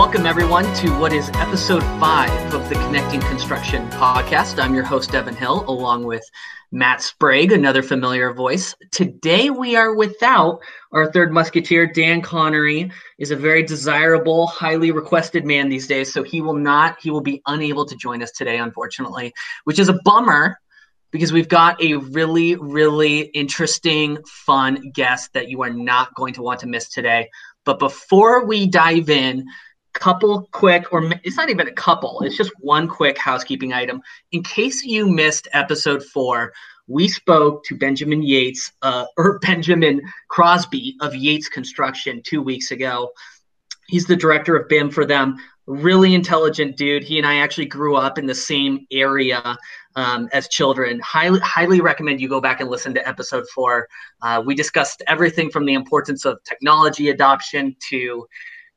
Welcome, everyone, to what is episode five of the Connecting Construction podcast. I'm your host, Evan Hill, along with Matt Sprague, another familiar voice. Today, we are without our third musketeer, Dan Connery, is a very desirable, highly requested man these days. So he will not, he will be unable to join us today, unfortunately, which is a bummer because we've got a really, really interesting, fun guest that you are not going to want to miss today. But before we dive in, couple quick or it's not even a couple it's just one quick housekeeping item. In case you missed episode four we spoke to benjamin yates uh, or benjamin crosby of yates construction two weeks ago. He's the director of bim for them. Really intelligent dude. He and i actually grew up in the same area um, as children. Highly highly recommend you go back and listen to episode four. Uh, we discussed everything from the importance of technology adoption to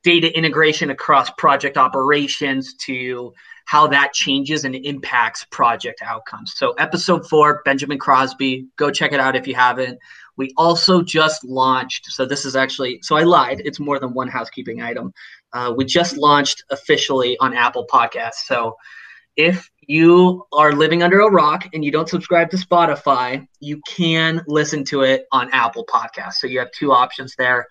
data integration across project operations to how that changes and impacts project outcomes. So, episode four, Benjamin Crosby, go check it out if you haven't. We also just launched, so this is actually, so I lied, it's more than one housekeeping item. Uh, we just launched officially on Apple Podcasts. So, if you are living under a rock and you don't subscribe to Spotify, you can listen to it on Apple Podcasts. So, you have two options there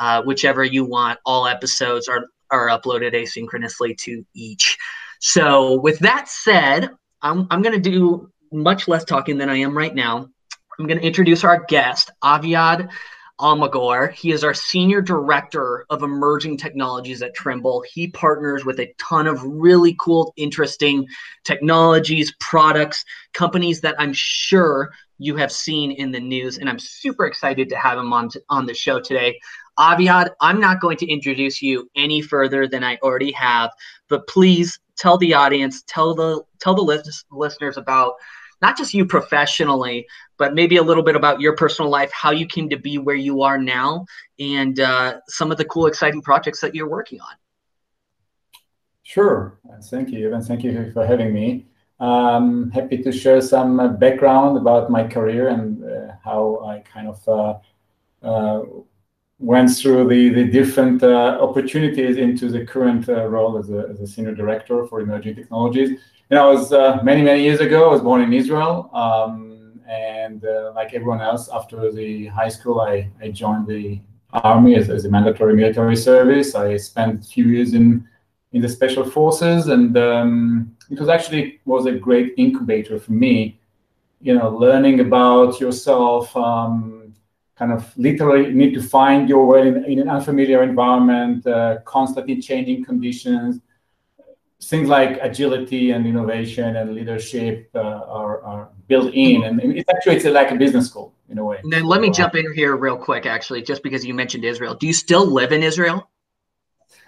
uh, whichever you want. All episodes are are uploaded asynchronously to each. So with that said, I'm I'm going to do much less talking than I am right now. I'm going to introduce our guest, Aviad Almagor. He is our senior director of emerging technologies at Trimble. He partners with a ton of really cool, interesting technologies, products, companies that I'm sure you have seen in the news. And I'm super excited to have him on, on the show today. Aviad, I'm not going to introduce you any further than I already have, but please tell the audience, tell the tell the list, listeners about not just you professionally, but maybe a little bit about your personal life, how you came to be where you are now, and uh, some of the cool, exciting projects that you're working on. Sure. Thank you, and thank you for having me. Um, happy to share some uh, background about my career and uh, how I kind of uh, uh went through the, the different uh, opportunities into the current uh, role as a, as a senior director for emerging technologies. And I was uh, many, many years ago, I was born in Israel. Um, and uh, like everyone else, after the high school, I, I joined the army as, as a mandatory military service. I spent a few years in, in the special forces. And um, it was actually was a great incubator for me, you know, learning about yourself, um, kind of literally need to find your way in, in an unfamiliar environment, uh, constantly changing conditions. Things like agility and innovation and leadership uh, are, are built in, and it's actually it's like a business school in a way. And then let me jump in here real quick, actually, just because you mentioned Israel. Do you still live in Israel?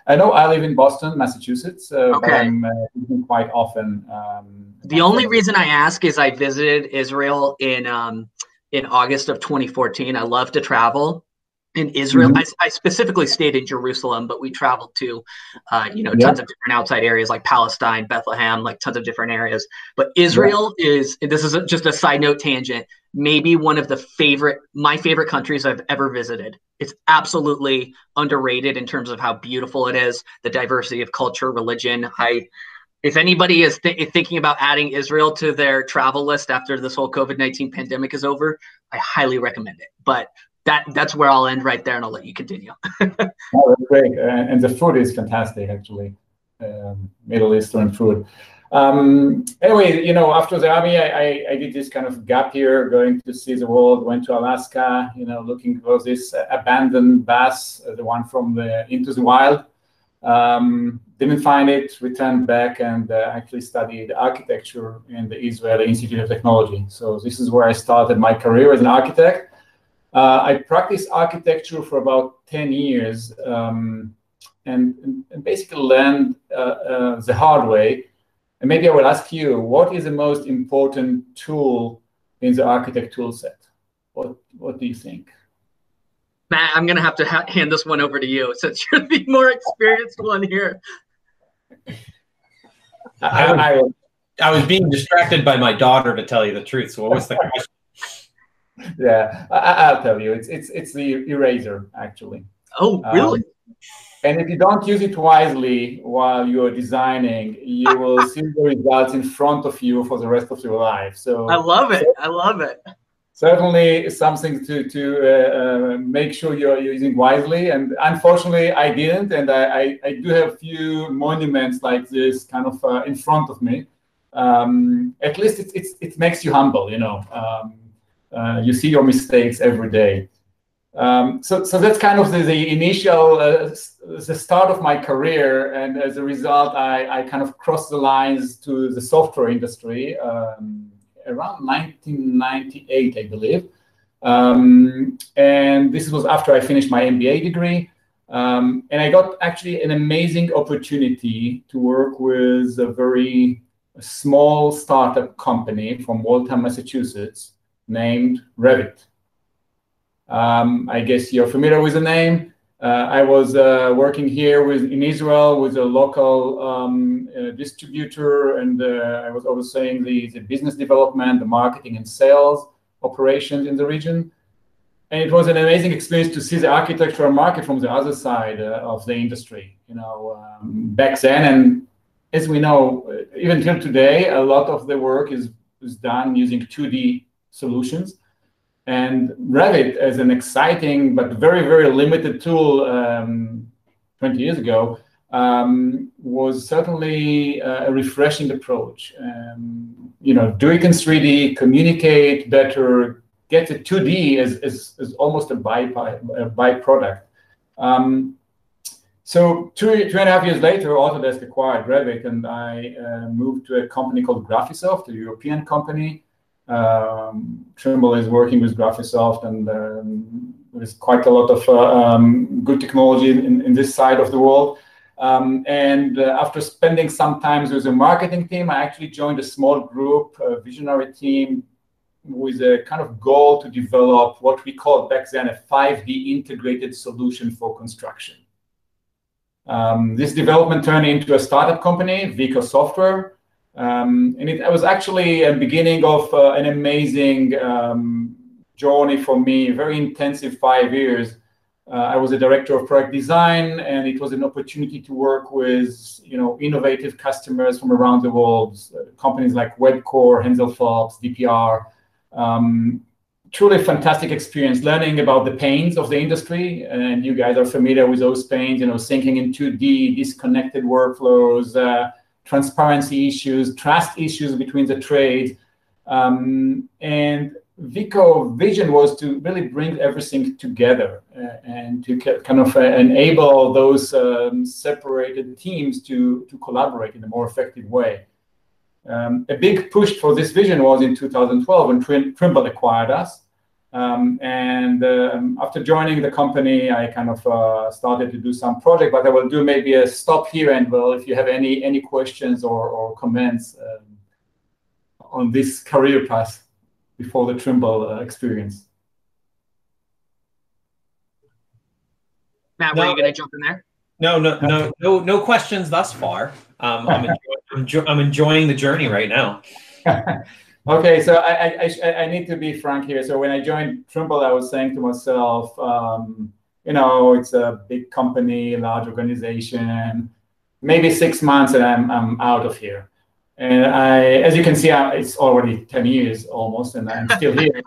I know I live in Boston, Massachusetts, uh, okay. but I'm uh, quite often. Um, the only reason I ask is I visited Israel in um, in August of 2014. I love to travel in Israel. Mm-hmm. I, I, specifically stayed in Jerusalem, but we traveled to, uh, you know, tons of different outside areas like Palestine, Bethlehem, like tons of different areas. But Israel yeah. is, this is just a side note tangent, maybe one of the favorite, my favorite countries I've ever visited. It's absolutely underrated in terms of how beautiful it is, the diversity of culture, religion. I, if anybody is th- thinking about adding Israel to their travel list after this whole COVID nineteen pandemic is over, I highly recommend it. But that that's where I'll end right there, and I'll let you continue. oh, that's great, and the food is fantastic, actually, um, Middle Eastern food. Um, anyway, you know, after the army, I, I, I, did this kind of gap year, going to see the world. Went to Alaska, you know, looking for this abandoned bass, uh, the one from the Into the Wild. Um, didn't find it, returned back and uh, actually studied architecture in the Israeli Institute of Technology. So this is where I started my career as an architect. Uh, I practiced architecture for about 10 years um, and, and, basically learned uh, uh, the hard way. And maybe I will ask you, what is the most important tool in the architect tool set? What, what do you think? Matt, I'm going to have to ha- hand this one over to you since you're the more experienced one here. I, I, I, was being distracted by my daughter, to tell you the truth. So, what was the question? Yeah, I, will tell you. It's it's it's the eraser actually. Oh, really? Um, And if you don't use it wisely while you're designing, you will see the results in front of you for the rest of your life. So I love it. I love it. Certainly something to to uh, uh, make sure you're using wisely. And unfortunately, I didn't, and I, I, I do have a few monuments like this kind of uh, in front of me. Um, at least it, it, it makes you humble, you know. Um, uh, you see your mistakes every day. Um, so, so that's kind of the, the initial, uh, the start of my career, and as a result, I, I kind of crossed the lines to the software industry um, around 1998, I believe. Um, and this was after I finished my MBA degree. Um, and I got actually an amazing opportunity to work with a very small startup company from Waltham, Massachusetts, named Revit. Um, I guess you're familiar with the name. Uh, I was uh, working here with in Israel with a local um, uh, distributor, and I was overseeing the, the business development, the marketing and sales operations in the region. And it was an amazing experience to see the architectural market from the other side of the industry. You know, um, back then, and as we know, even till today, a lot of the work is is done using 2D solutions. And Revit, as an exciting but very, very limited tool um, 20 years ago, um, was certainly a refreshing approach. Um, you know, do it in 3D, communicate better, get to 2D as, as, as almost a, by, byproduct. Um, so two, two and a half years later, Autodesk acquired Revit, and I uh, moved to a company called Graphisoft, a European company um, Trimble is working with Graphisoft, and um, there's quite a lot of uh, um, good technology in, in, this side of the world. Um, and uh, after spending some time with the marketing team, I actually joined a small group, a visionary team, with a kind of goal to develop what we called back then a 5D integrated solution for construction. Um, this development turned into a startup company, Vico Software, um, and it was actually a beginning of uh, an amazing um, journey for me, very intensive five years. Uh, I was a director of product design, and it was an opportunity to work with you know innovative customers from around the world, uh, companies like Webcor, Hensel Phelps, DPR. Um, truly fantastic experience learning about the pains of the industry, and you guys are familiar with those pains. You know, syncing in 2D, disconnected workflows. Uh, transparency issues, trust issues between the trade. Um, and Vico vision was to really bring everything together uh, and to kind of uh, enable those um, separated teams to, to collaborate in a more effective way. Um, a big push for this vision was in 2012 when Trim- Trimble acquired us. Um, and um, after joining the company, I kind of uh, started to do some project, but I will do maybe a stop here. And well, if you have any any questions or, or comments um, on this career path before the Trimble uh, experience. Matt, were you going to jump in there? No, no, no, no, no questions thus far. Um, I'm, enjoying, I'm enjoying the journey right now. Okay, so I, I, I need to be frank here. So when I joined Trimble, I was saying to myself, um, you know, it's a big company, large organization, maybe six months and I'm, I'm out of here. And I, as you can see, I, it's already 10 years almost, and I'm still here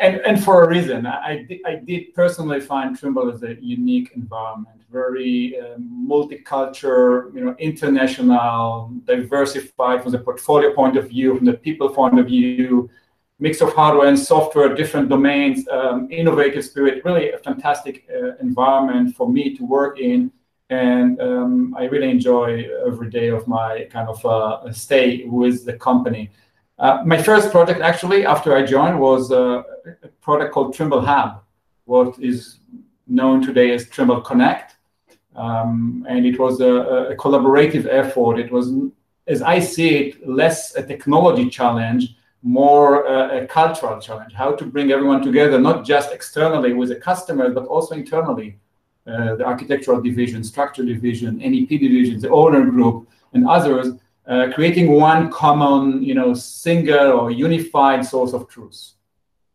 and, and for a reason. I, I did personally find Trimble as a unique environment, very uh, multicultural, you know, international, diversified from the portfolio point of view, from the people point of view, mix of hardware and software, different domains, um, innovative spirit, really a fantastic uh, environment for me to work in. And um, I really enjoy every day of my kind of uh, stay with the company. Uh, my first project, actually, after I joined, was uh, a product called Trimble Hub, what is known today as Trimble Connect. Um, and it was a, a, collaborative effort. It was, as I see it, less a technology challenge, more a, a cultural challenge. How to bring everyone together, not just externally with the customers, but also internally. Uh, the architectural division, structure division, MEP division, the owner group, and others uh, creating one common, you know, single or unified source of truth.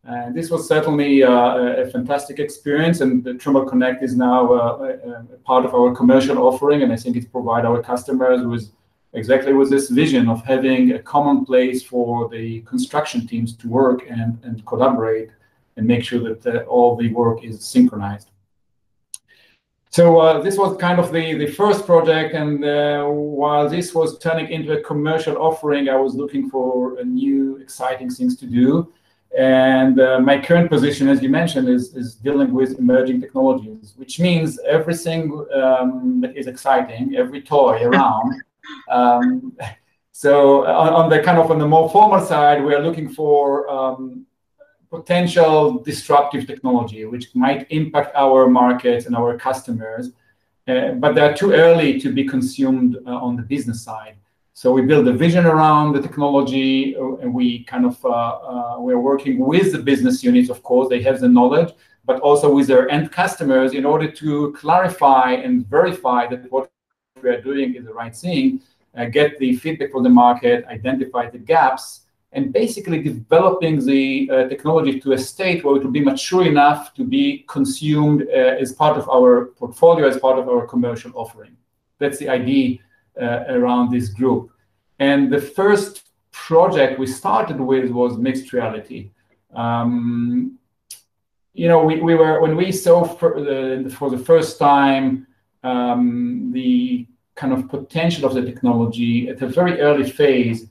And this was certainly uh, a fantastic experience, and the Trimble Connect is now uh, a, part of our commercial offering, and I think it provides our customers with exactly with this vision of having a common place for the construction teams to work and, and collaborate and make sure that uh, all the work is synchronized. So uh, this was kind of the, the first project, and uh, while this was turning into a commercial offering, I was looking for a new, exciting things to do. And uh, my current position, as you mentioned, is, is dealing with emerging technologies, which means everything um, that is exciting, every toy around. um, so on, on, the kind of on the more formal side, we are looking for um, potential disruptive technology, which might impact our markets and our customers, uh, but they are too early to be consumed uh, on the business side. So we build a vision around the technology, uh, and we kind of uh, uh, we're working with the business units. Of course, they have the knowledge, but also with their end customers in order to clarify and verify that what we are doing is the right thing, uh, get the feedback from the market, identify the gaps, and basically developing the uh, technology to a state where it will be mature enough to be consumed uh, as part of our portfolio, as part of our commercial offering. That's the idea uh, around this group. And the first project we started with was mixed reality. Um, you know, we, we were when we saw for the, for the first time um, the kind of potential of the technology at a very early phase.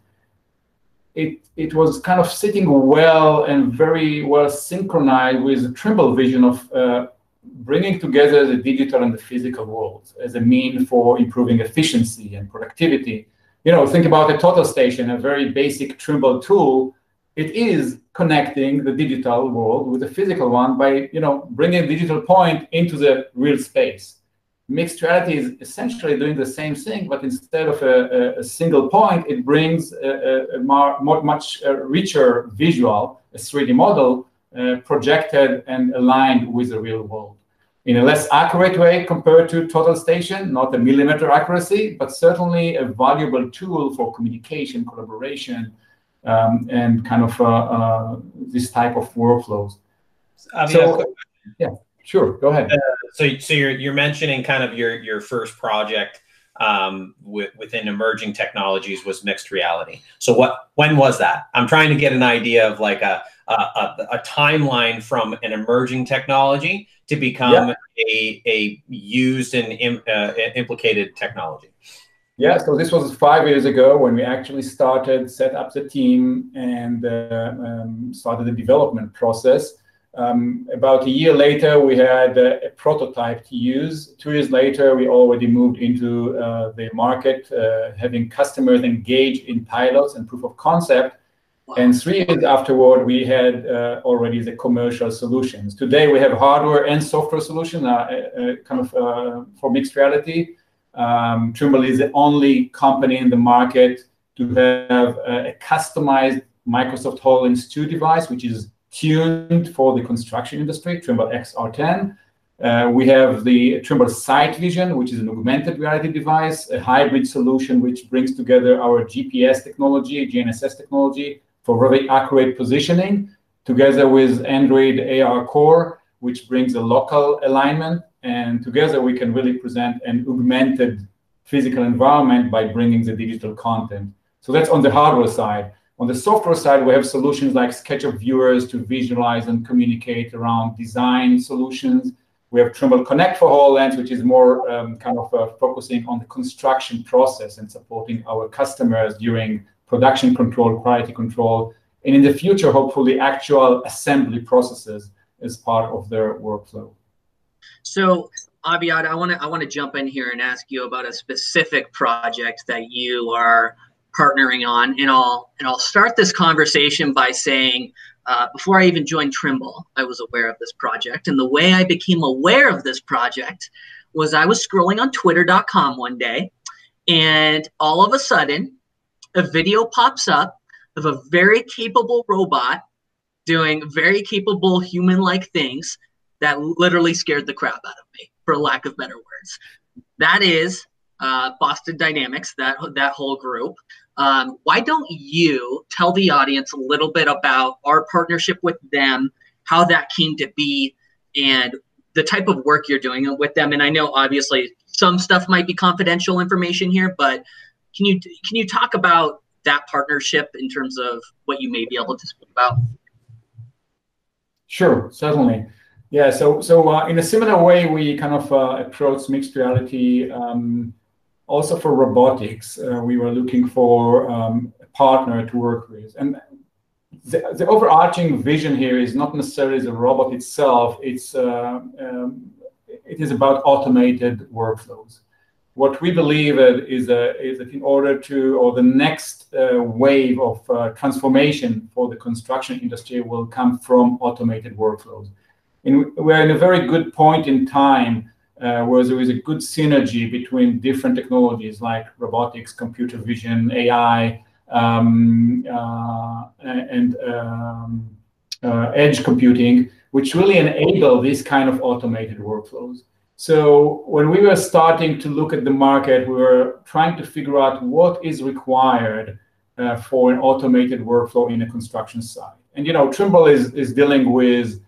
It it was kind of sitting well and very well synchronized with the Trimble vision of uh, bringing together the digital and the physical worlds as a mean for improving efficiency and productivity. You know, think about a total station, a very basic Trimble tool. It is connecting the digital world with the physical one by, you know, bringing digital point into the real space. Mixed reality is essentially doing the same thing, but instead of a, a, a single point, it brings a, a more, much uh, richer visual, a 3D model uh, projected and aligned with the real world in a less accurate way compared to total station, not a millimeter accuracy, but certainly a valuable tool for communication, collaboration, um, and kind of uh, uh, this type of workflows. so, yeah, sure, go ahead. Uh, so, so you're you're mentioning kind of your your first project um, with, within emerging technologies was mixed reality. So, what when was that? I'm trying to get an idea of like a a, a timeline from an emerging technology to become yeah. a, a used and uh, implicated technology? Yeah, so this was five years ago when we actually started, set up the team, and uh, um, started the development process. Um, about a year later, we had uh, a prototype to use. Two years later, we already moved into uh, the market, uh, having customers engage in pilots and proof of concept. And three years afterward, we had uh, already the commercial solutions. Today, we have hardware and software solution, uh, uh, kind of uh, for mixed reality. Um, Trimble is the only company in the market to have a customized Microsoft HoloLens 2 device, which is tuned for the construction industry, Trimble XR10. Uh, we have the Trimble SiteVision, which is an augmented reality device, a hybrid solution which brings together our GPS technology, GNSS technology, for very accurate positioning, together with Android AR Core, which brings a local alignment. And together we can really present an augmented physical environment by bringing the digital content. So that's on the hardware side. On the software side, we have solutions like SketchUp viewers to visualize and communicate around design solutions. We have Trimble Connect for HoloLens, which is more um, kind of uh, focusing on the construction process and supporting our customers during production control, quality control, and in the future, hopefully, actual assembly processes as part of their workflow. So, Aviad, I want to I want to jump in here and ask you about a specific project that you are partnering on, and I'll and I'll start this conversation by saying. Uh, before I even joined Trimble, I was aware of this project. And the way I became aware of this project was I was scrolling on twitter.com one day, and all of a sudden, a video pops up of a very capable robot doing very capable human like things that literally scared the crap out of me, for lack of better words. That is uh, Boston Dynamics, that that whole group. Um, why don't you tell the audience a little bit about our partnership with them, how that came to be, and the type of work you're doing with them? And I know obviously some stuff might be confidential information here, but can you can you talk about that partnership in terms of what you may be able to speak about? Sure, certainly. Yeah, so so uh, in a similar way, we kind of uh, approach mixed reality. Um, also for robotics, uh, we were looking for um, a partner to work with, and the, the, overarching vision here is not necessarily the robot itself. It's uh, um, it is about automated workflows what we believe is, uh, is that in order to, or the next uh, wave of uh, transformation for the construction industry will come from automated workflows. And we're in a very good point in time where there is a good synergy between different technologies like robotics, computer vision, AI, um, uh, and um, uh, edge computing, which really enable this kind of automated workflows. So when we were starting to look at the market, we were trying to figure out what is required uh, for an automated workflow in a construction site. And you know, Trimble is is dealing with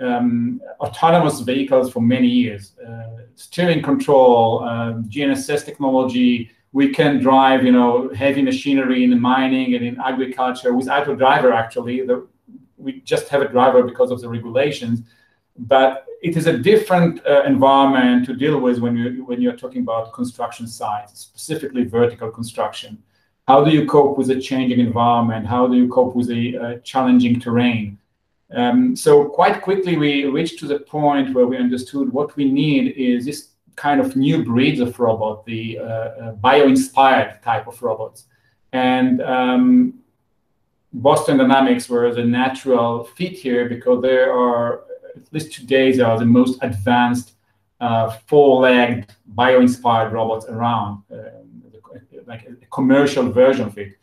um, autonomous vehicles for many years, uh, steering control, um, GNSS technology. We can drive, you know, heavy machinery in mining and in agriculture without a driver. Actually, the, we just have a driver because of the regulations but it is a different uh, environment to deal with when you when you're talking about construction sites, specifically vertical construction. How do you cope with a changing environment? How do you cope with a uh, challenging terrain? Um, so quite quickly we reached to the point where we understood what we need is this kind of new breeds of robot, the uh, uh bio-inspired type of robots, and um, Boston Dynamics were the natural fit here because there are at least today, they are the most advanced uh, four-legged bio-inspired robots around, uh, like a commercial version of it.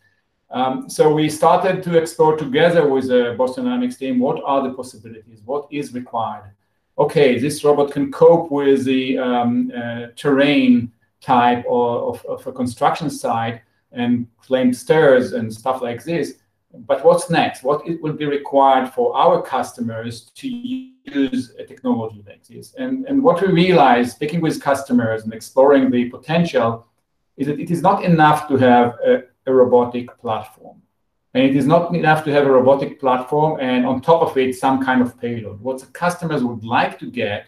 Um, so we started to explore together with the Boston Dynamics team what are the possibilities, what is required. Okay, this robot can cope with the um, uh, terrain type of, of, of, a construction site and climb stairs and stuff like this. But what's next? What it will be required for our customers to use a technology like this? And, and what we realize, speaking with customers and exploring the potential, is that it is not enough to have a, a robotic platform. And it is not enough to have a robotic platform and on top of it, some kind of payload. What the customers would like to get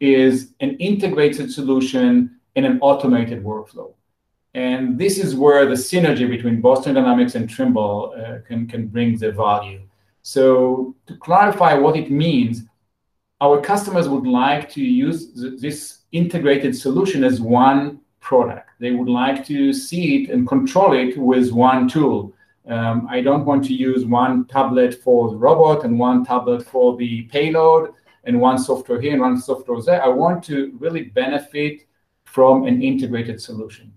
is an integrated solution in an automated workflow. And this is where the synergy between Boston Dynamics and Trimble uh, can, can bring the value. So to clarify what it means, our customers would like to use th this integrated solution as one product. They would like to see it and control it with one tool. Um, I don't want to use one tablet for the robot and one tablet for the payload and one software here and one software there. I want to really benefit from an integrated solution.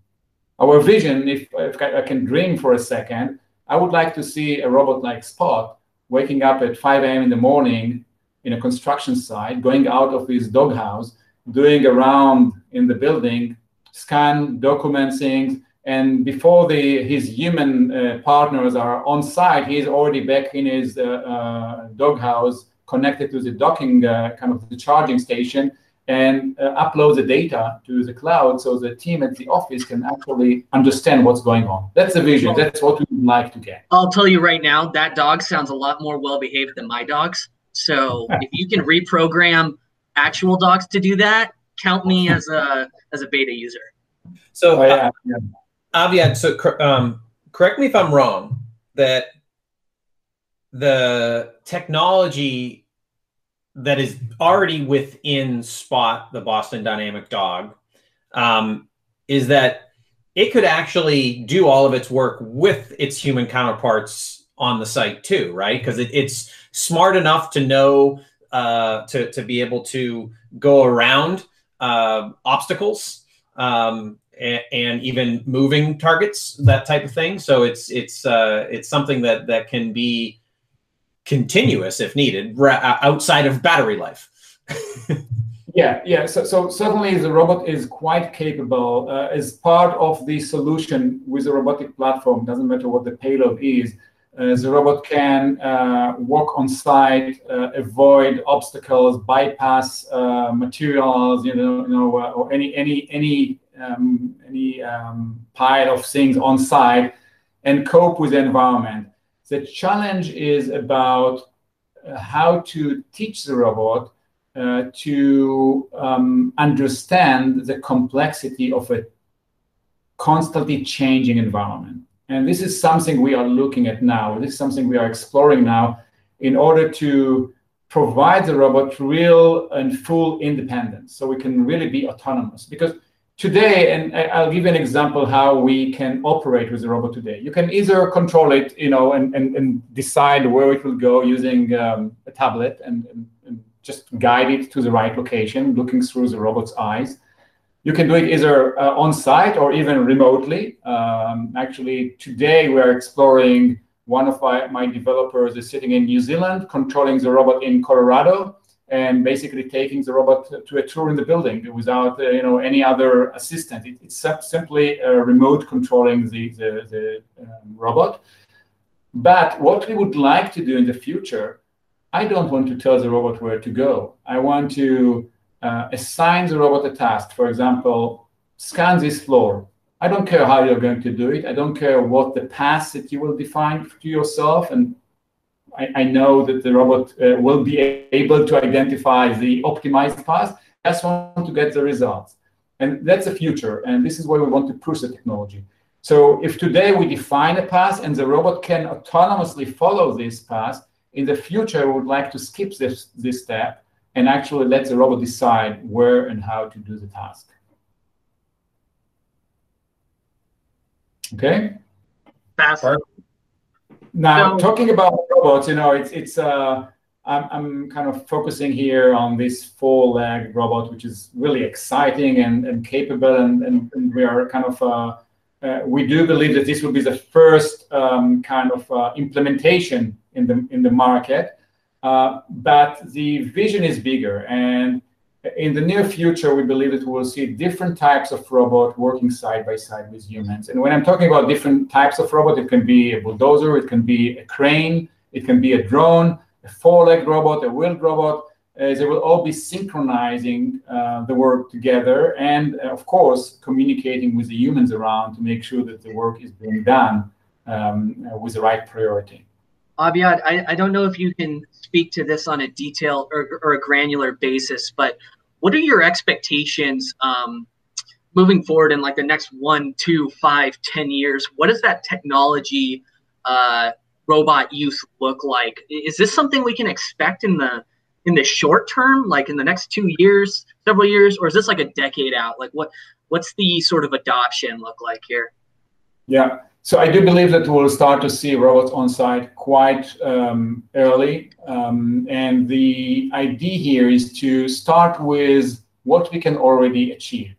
Our vision, if, if I can dream for a second, I would like to see a robot like Spot waking up at 5 a.m. in the morning in a construction site, going out of his doghouse, doing a round in the building, scan, document things, and before the his human uh, partners are on site, he's already back in his uh, uh, doghouse, connected to the docking uh, kind of the charging station, and uh, upload the data to the cloud so the team at the office can actually understand what's going on. That's the vision. That's what we would like to get. I'll tell you right now, that dog sounds a lot more well behaved than my dogs. So if you can reprogram actual dogs to do that, count me as a as a beta user. So, oh, yeah, yeah. Aviad, so um, correct me if I'm wrong that the technology that is already within Spot, the Boston Dynamic dog, um, is that it could actually do all of its work with its human counterparts on the site too, right? Because it, it's smart enough to know uh, to to be able to go around uh, obstacles um, and, and, even moving targets, that type of thing. So it's it's uh, it's something that that can be continuous if needed outside of battery life. Yeah, yeah. So, so certainly the robot is quite capable uh, as part of the solution with a robotic platform. Doesn't matter what the payload is. Uh, the robot can uh, walk on site, uh, avoid obstacles, bypass uh, materials, you know, you know, uh, or any any any um, any um, pile of things on site, and cope with the environment. The challenge is about how to teach the robot uh, to um, understand the complexity of a constantly changing environment. And this is something we are looking at now. This is something we are exploring now in order to provide the robot real and full independence so we can really be autonomous. Because today, and I'll give you an example how we can operate with the robot today. You can either control it, you know, and, and, and decide where it will go using um, a tablet and, and, and just guide it to the right location, looking through the robot's eyes. You can do it either uh, on site or even remotely. Um, actually, today we're exploring one of my, my developers is sitting in New Zealand, controlling the robot in Colorado, and basically taking the robot to a tour in the building without uh, you know any other assistant. It, it's simply uh, remote controlling the the, the um, robot. But what we would like to do in the future, I don't want to tell the robot where to go. I want to uh, assign the robot a task. For example, scan this floor. I don't care how you're going to do it. I don't care what the path that you will define to yourself and I, I know that the robot uh, will be able to identify the optimized path. I just want to get the results. And that's the future. And this is where we want to push the technology. So if today we define a path and the robot can autonomously follow this path, in the future, we would like to skip this, this step and actually let the robot decide where and how to do the task. Okay? Fascinating. Now, so, talking about robots, you know, it's it's uh, I'm I'm kind of focusing here on this four-leg robot, which is really exciting and, and capable, and, and, and we are kind of uh, uh, we do believe that this will be the first um, kind of uh, implementation in the in the market, uh, but the vision is bigger and in the near future, we believe that we'll see different types of robot working side by side with humans. And when I'm talking about different types of robot, it can be a bulldozer, it can be a crane, it can be a drone, a four-legged robot, a wheeled robot. Uh, they will all be synchronizing uh, the work together and, uh, of course, communicating with the humans around to make sure that the work is being done um, with the right priority. Aviad, I, I don't know if you can speak to this on a detail or, or a granular basis, but what are your expectations um, moving forward in like the next one, two, five, ten years? What does that technology uh, robot use look like? Is this something we can expect in the in the short term, like in the next two years, several years, or is this like a decade out? Like what what's the sort of adoption look like here? Yeah. So I do believe that we'll start to see robots on site quite um, early. Um, and the idea here is to start with what we can already achieve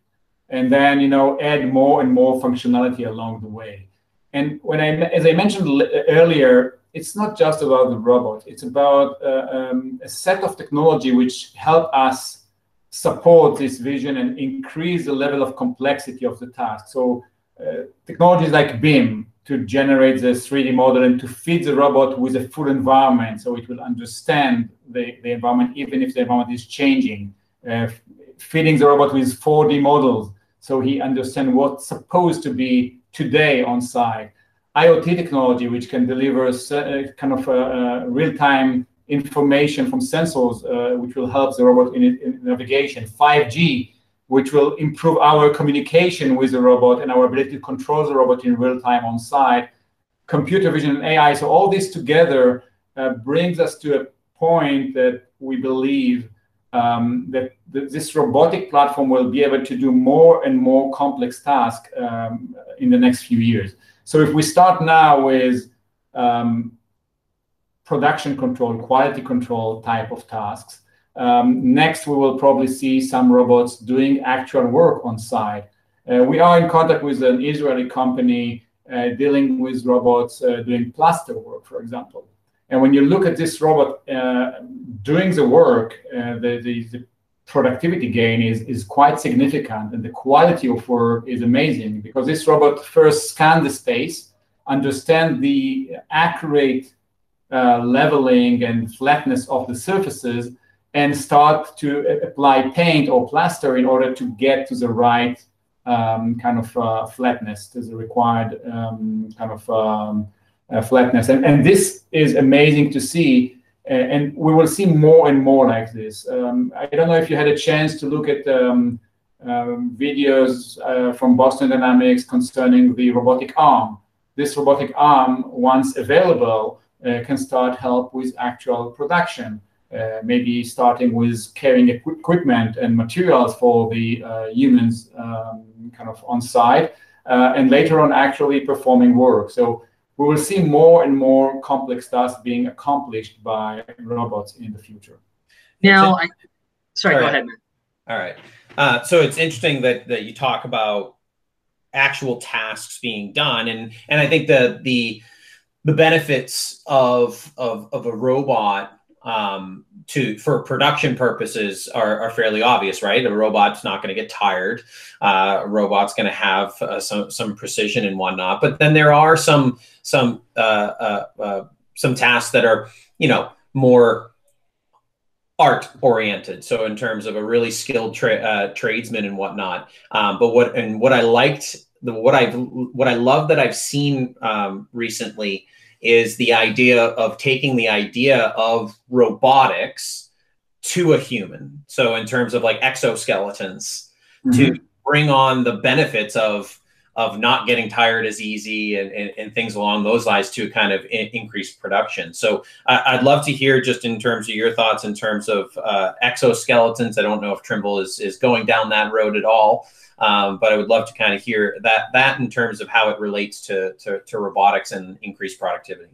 and then, you know, add more and more functionality along the way. And when I, as I mentioned earlier, it's not just about the robot. It's about uh, um, a set of technology which help us support this vision and increase the level of complexity of the task. So technologies like BIM to generate the 3D model and to feed the robot with a full environment so it will understand the, the environment even if the environment is changing. Uh, feeding the robot with 4D models so he understands what's supposed to be today on site. IoT technology, which can deliver uh, kind of uh, real-time information from sensors, uh, which will help the robot in, in navigation. 5G, which will improve our communication with the robot and our ability to control the robot in real time on site, computer vision and AI. So all this together uh, brings us to a point that we believe um, that th this robotic platform will be able to do more and more complex tasks um, in the next few years. So if we start now with um, production control, quality control type of tasks, um, next, we will probably see some robots doing actual work on site. Uh, we are in contact with an Israeli company uh, dealing with robots uh, doing plaster work, for example. And when you look at this robot uh, doing the work, uh, the, the, the, productivity gain is, is quite significant and the quality of work is amazing because this robot first scans the space, understand the accurate uh, leveling and flatness of the surfaces, and start to apply paint or plaster in order to get to the right um, kind of uh, flatness, to the required um, kind of um, uh, flatness. And, and this is amazing to see and we will see more and more like this. Um, I don't know if you had a chance to look at um, um, videos uh, from Boston Dynamics concerning the robotic arm. This robotic arm, once available, uh, can start help with actual production. Uh, maybe starting with carrying equipment and materials for the uh, humans um, kind of on site, uh, and later on actually performing work. So we will see more and more complex tasks being accomplished by robots in the future. Now, I, sorry, go ahead. Man. All right. Uh, so it's interesting that that you talk about actual tasks being done, and and I think the the the benefits of of of a robot um, to for production purposes are, are fairly obvious, right? A robot's not going to get tired. Uh, a robot's going to have uh, some some precision and whatnot. But then there are some some uh, uh, uh some tasks that are you know more art oriented. So in terms of a really skilled tra- uh, tradesman and whatnot. Um, but what and what I liked the what I what I love that I've seen um, recently is the idea of taking the idea of robotics to a human. So in terms of like exoskeletons mm-hmm. to bring on the benefits of of not getting tired as easy and, and, and things along those lines to kind of in, increase production. So I, would love to hear just in terms of your thoughts in terms of uh, exoskeletons. I don't know if Trimble is, is going down that road at all. Um, but I would love to kind of hear that that in terms of how it relates to to, to robotics and increased productivity.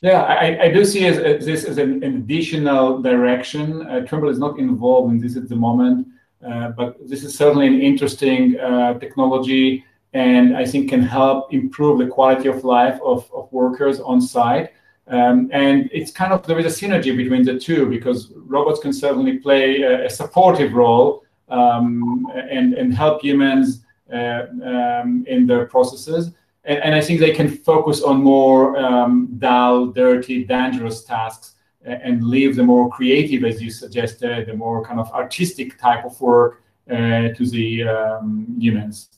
Yeah, I, I do see as, as this as an additional direction. Uh, Trimble is not involved in this at the moment, uh, but this is certainly an interesting uh, technology, and I think can help improve the quality of life of, of workers on site. Um, and it's kind of there is a synergy between the two because robots can certainly play a, a supportive role and, and help humans uh, um, in their processes. And, and, I think they can focus on more um, dull, dirty, dangerous tasks and leave the more creative, as you suggested, the more kind of artistic type of work uh, to the um, humans.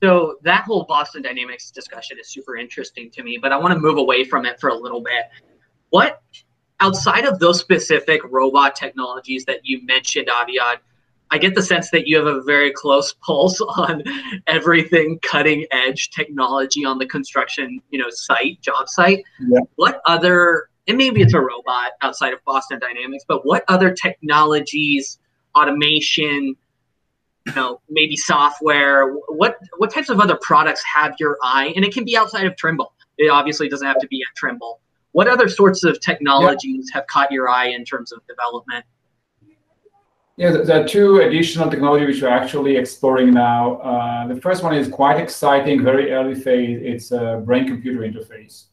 So that whole Boston Dynamics discussion is super interesting to me, but I want to move away from it for a little bit. What outside of those specific robot technologies that you mentioned, Aviad, I get the sense that you have a very close pulse on everything cutting edge technology on the construction, you know, site, job site. Yeah. What other and maybe it's a robot outside of Boston Dynamics, but what other technologies, automation, you know, maybe software, what what types of other products have your eye? And it can be outside of Trimble. It obviously doesn't have to be at Trimble. What other sorts of technologies have caught your eye in terms of development? Yeah, there are two additional technology which we're actually exploring now. Uh, the first one is quite exciting, very early phase. It's a brain-computer interface.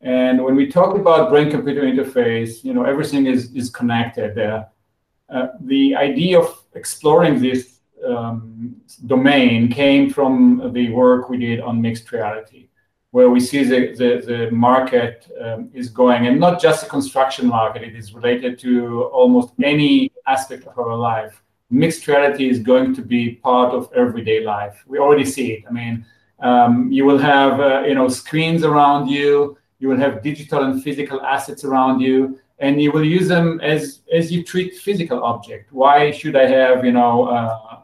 And when we talk about brain-computer interface, you know, everything is, is connected there. Uh, the idea of exploring this um, domain came from the work we did on mixed reality where we see the, the, the market um, is going, and not just the construction market, it is related to almost any aspect of our life. Mixed reality is going to be part of everyday life. We already see it. I mean, um, you will have uh, you know screens around you, you will have digital and physical assets around you, and you will use them as as you treat physical object. Why should I have you know uh,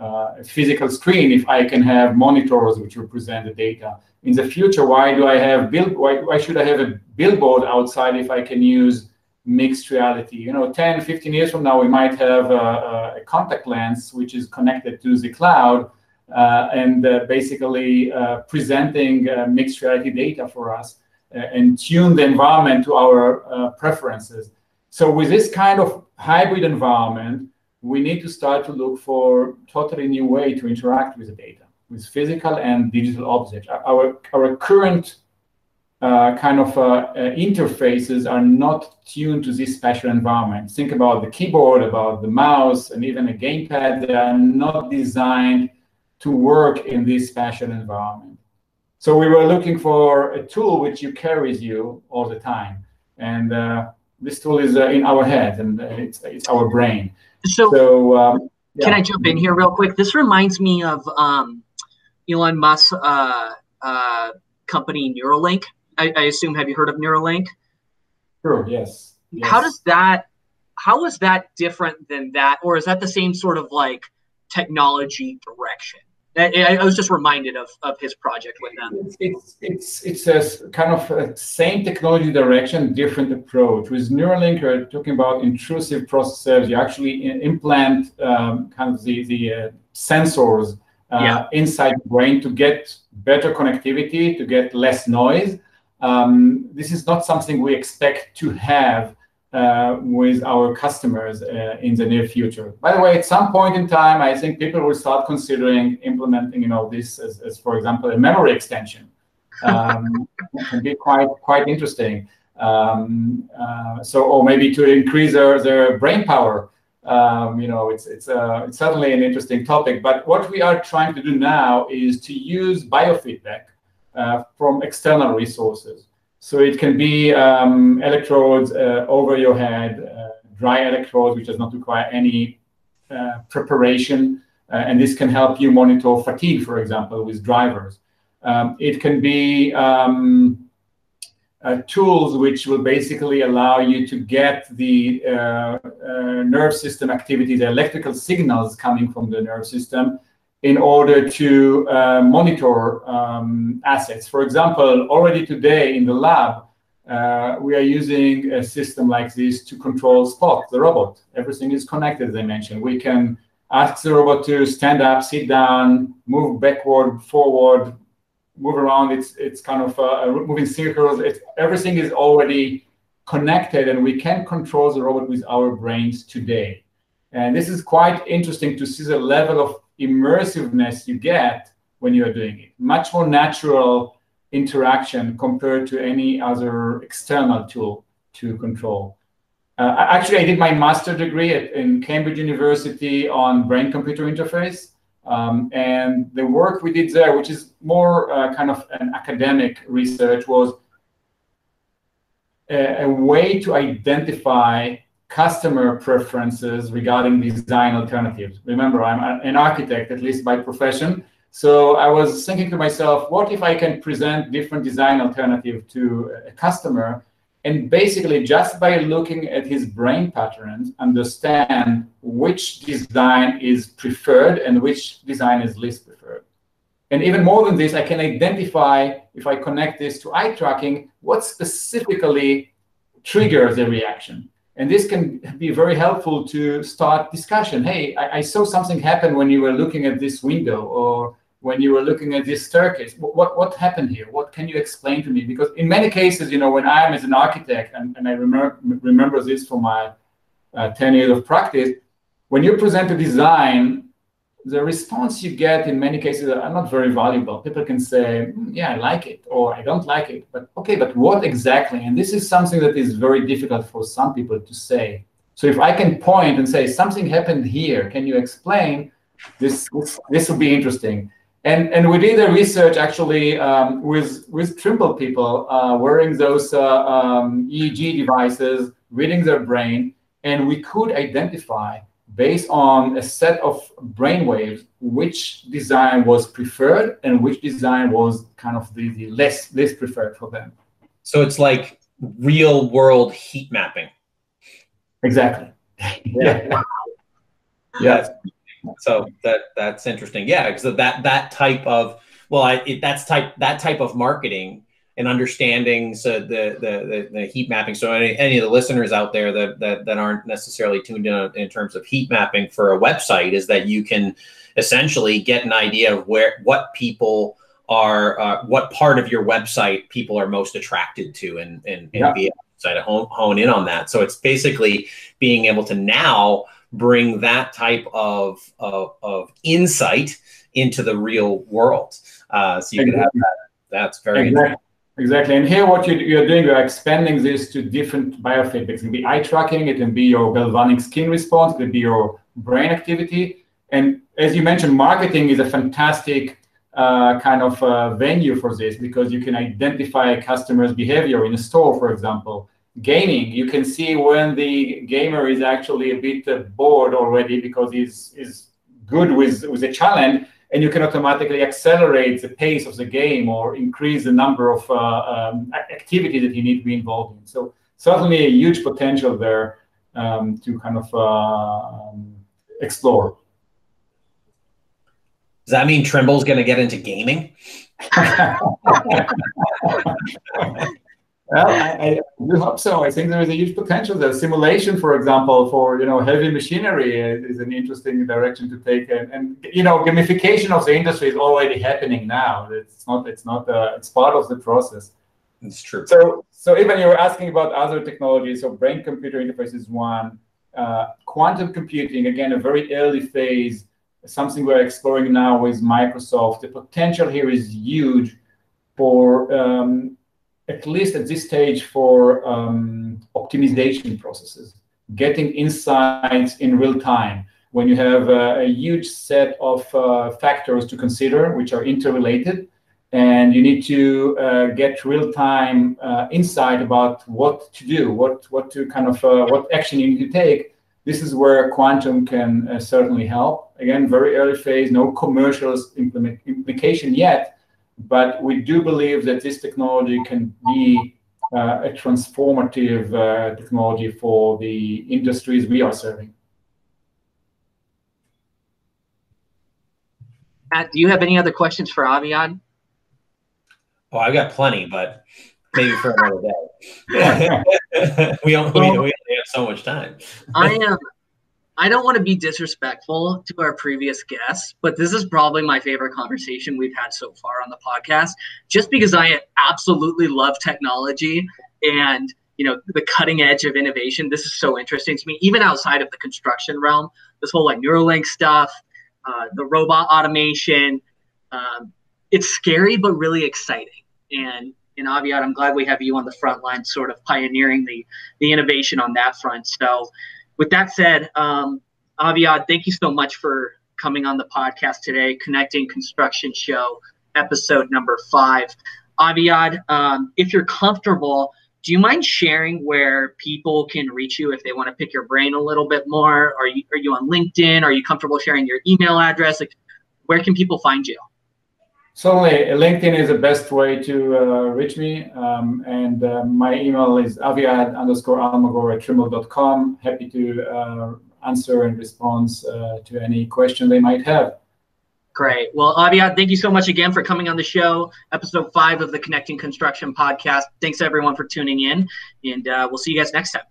uh, a physical screen if I can have monitors which represent the data? In the future, why do I have bill? Why, why should I have a billboard outside if I can use mixed reality? You know, 10, 15 years from now, we might have a, a contact lens which is connected to the cloud uh, and uh, basically uh, presenting uh, mixed reality data for us uh, and tune the environment to our preferences. So with this kind of hybrid environment, we need to start to look for totally new way to interact with the data, with physical and digital objects. Our, our current uh, kind of uh, uh, interfaces are not tuned to this spatial environment. Think about the keyboard, about the mouse, and even a gamepad. They are not designed to work in this spatial environment. So we were looking for a tool which you carry with you all the time, and uh, this tool is uh, in our head and it's, it's our brain. So, so um, yeah. can I jump in here real quick? This reminds me of um, Elon Musk's uh, uh, company Neuralink. I, I, assume have you heard of Neuralink? Sure. Yes. yes. How does that? How is that different than that, or is that the same sort of like technology direction? I, I, was just reminded of, of his project with them. It's, it's, it's, a kind of a same technology direction, different approach. With Neuralink, you're talking about intrusive processors. You actually implant um, kind of the, the uh, sensors uh, yeah. inside the brain to get better connectivity, to get less noise. Um, this is not something we expect to have uh, with our customers uh, in the near future. By the way, at some point in time, I think people will start considering implementing, you know, this as, as for example, a memory extension. Um, can be quite quite interesting. Um, uh, so, or maybe to increase their, their brain power. Um, you know, it's it's uh, it's certainly an interesting topic. But what we are trying to do now is to use biofeedback uh, from external resources. So it can be um, electrodes uh, over your head, uh, dry electrodes, which does not require any uh, preparation. Uh, and this can help you monitor fatigue, for example, with drivers. Um, it can be um, uh, tools which will basically allow you to get the uh, nerve system activity, the electrical signals coming from the nerve system, in order to uh, monitor um, assets. For example, already today in the lab, uh, we are using a system like this to control Spot, the robot. Everything is connected, as I mentioned. We can ask the robot to stand up, sit down, move backward, forward, move around. It's it's kind of uh, moving circles. It's, everything is already connected, and we can control the robot with our brains today. And this is quite interesting to see the level of immersiveness you get when you are doing it. Much more natural interaction compared to any other external tool to control. Uh, actually, I did my master degree at, in Cambridge University on brain-computer interface. Um, and the work we did there, which is more uh, kind of an academic research, was a, a way to identify customer preferences regarding design alternatives. Remember, I'm an architect, at least by profession. So I was thinking to myself, what if I can present different design alternative to a customer and basically just by looking at his brain patterns, understand which design is preferred and which design is least preferred. And even more than this, I can identify, if I connect this to eye tracking, what specifically triggers a reaction. And this can be very helpful to start discussion. Hey, I, I, saw something happen when you were looking at this window or when you were looking at this staircase. What, what happened here? What can you explain to me? Because in many cases, you know, when I am as an architect, and, and I remember, remember this from my uh, 10 years of practice, when you present a design the response you get in many cases are not very valuable. People can say, mm, yeah, I like it, or I don't like it. But okay, but what exactly? And this is something that is very difficult for some people to say. So if I can point and say, something happened here, can you explain? This, this, this will be interesting. And, and we did a research actually um, with, with Trimble people uh, wearing those uh, um, EEG devices, reading their brain, and we could identify based on a set of brainwaves, which design was preferred and which design was kind of the, the less less preferred for them. So it's like real world heat mapping. Exactly. Yeah. yeah. So that that's interesting. Yeah, because that that type of well, I, it, that's type that type of marketing and understanding so the, the, the, the, heat mapping. So any, any of the listeners out there that, that, that aren't necessarily tuned in in terms of heat mapping for a website is that you can essentially get an idea of where, what people are, uh, what part of your website people are most attracted to and, and, and yeah. be able to hone, hone in on that. So it's basically being able to now bring that type of, of, of insight into the real world. Uh, so you can have that. That's very exactly. Exactly. And here, what you, are doing, you're expanding this to different biofeedbacks. It can be eye tracking, it can be your galvanic skin response, it can be your brain activity. And as you mentioned, marketing is a fantastic uh, kind of uh, venue for this because you can identify a customer's behavior in a store, for example. Gaming, you can see when the gamer is actually a bit uh, bored already because he's, he's good with, with a challenge and you can automatically accelerate the pace of the game or increase the number of uh, um, activity that you need to be involved in. So certainly a huge potential there um, to kind of uh, um, explore. Does that mean Trimble's going to get into gaming? Well, I, I, do hope so. I think there is a huge potential there. Simulation, for example, for you know heavy machinery is an interesting direction to take, and, and you know gamification of the industry is already happening now. It's not. It's not. Uh, it's part of the process. It's true. So, so even you were asking about other technologies. So, brain-computer interface is one. Uh, quantum computing, again, a very early phase. Something we're exploring now with Microsoft. The potential here is huge for um, at least at this stage, for um, optimization processes, getting insights in real time. When you have a, a huge set of uh, factors to consider, which are interrelated, and you need to uh, get real time uh, insight about what to do, what what to kind of uh, what action you need to take. This is where quantum can uh, certainly help. Again, very early phase, no commercial implement, implication yet, but we do believe that this technology can be uh, a transformative uh, technology for the industries we are serving. Matt, do you have any other questions for Aviad? Oh, I've got plenty, but maybe for another day. we, only, well, we only have so much time. I am I don't want to be disrespectful to our previous guests, but this is probably my favorite conversation we've had so far on the podcast, just because I absolutely love technology and you know the cutting edge of innovation. This is so interesting to me, even outside of the construction realm. This whole like Neuralink stuff, uh, the robot automation. Um, it's scary but really exciting. And in Aviad, I'm glad we have you on the front line, sort of pioneering the the innovation on that front. So with that said, um, Aviad, thank you so much for coming on the podcast today, Connecting Construction Show, episode number five. Aviad, um, if you're comfortable, do you mind sharing where people can reach you if they want to pick your brain a little bit more? Are you are you on LinkedIn? Are you comfortable sharing your email address? Like, where can people find you? Certainly, LinkedIn is the best way to uh, reach me. Um, and uh, my email is aviad underscore almagor at trimble.com. Happy to uh, answer and respond uh, to any question they might have. Great. Well, Aviad, thank you so much again for coming on the show, episode five of the Connecting Construction podcast. Thanks everyone for tuning in, and uh, we'll see you guys next time.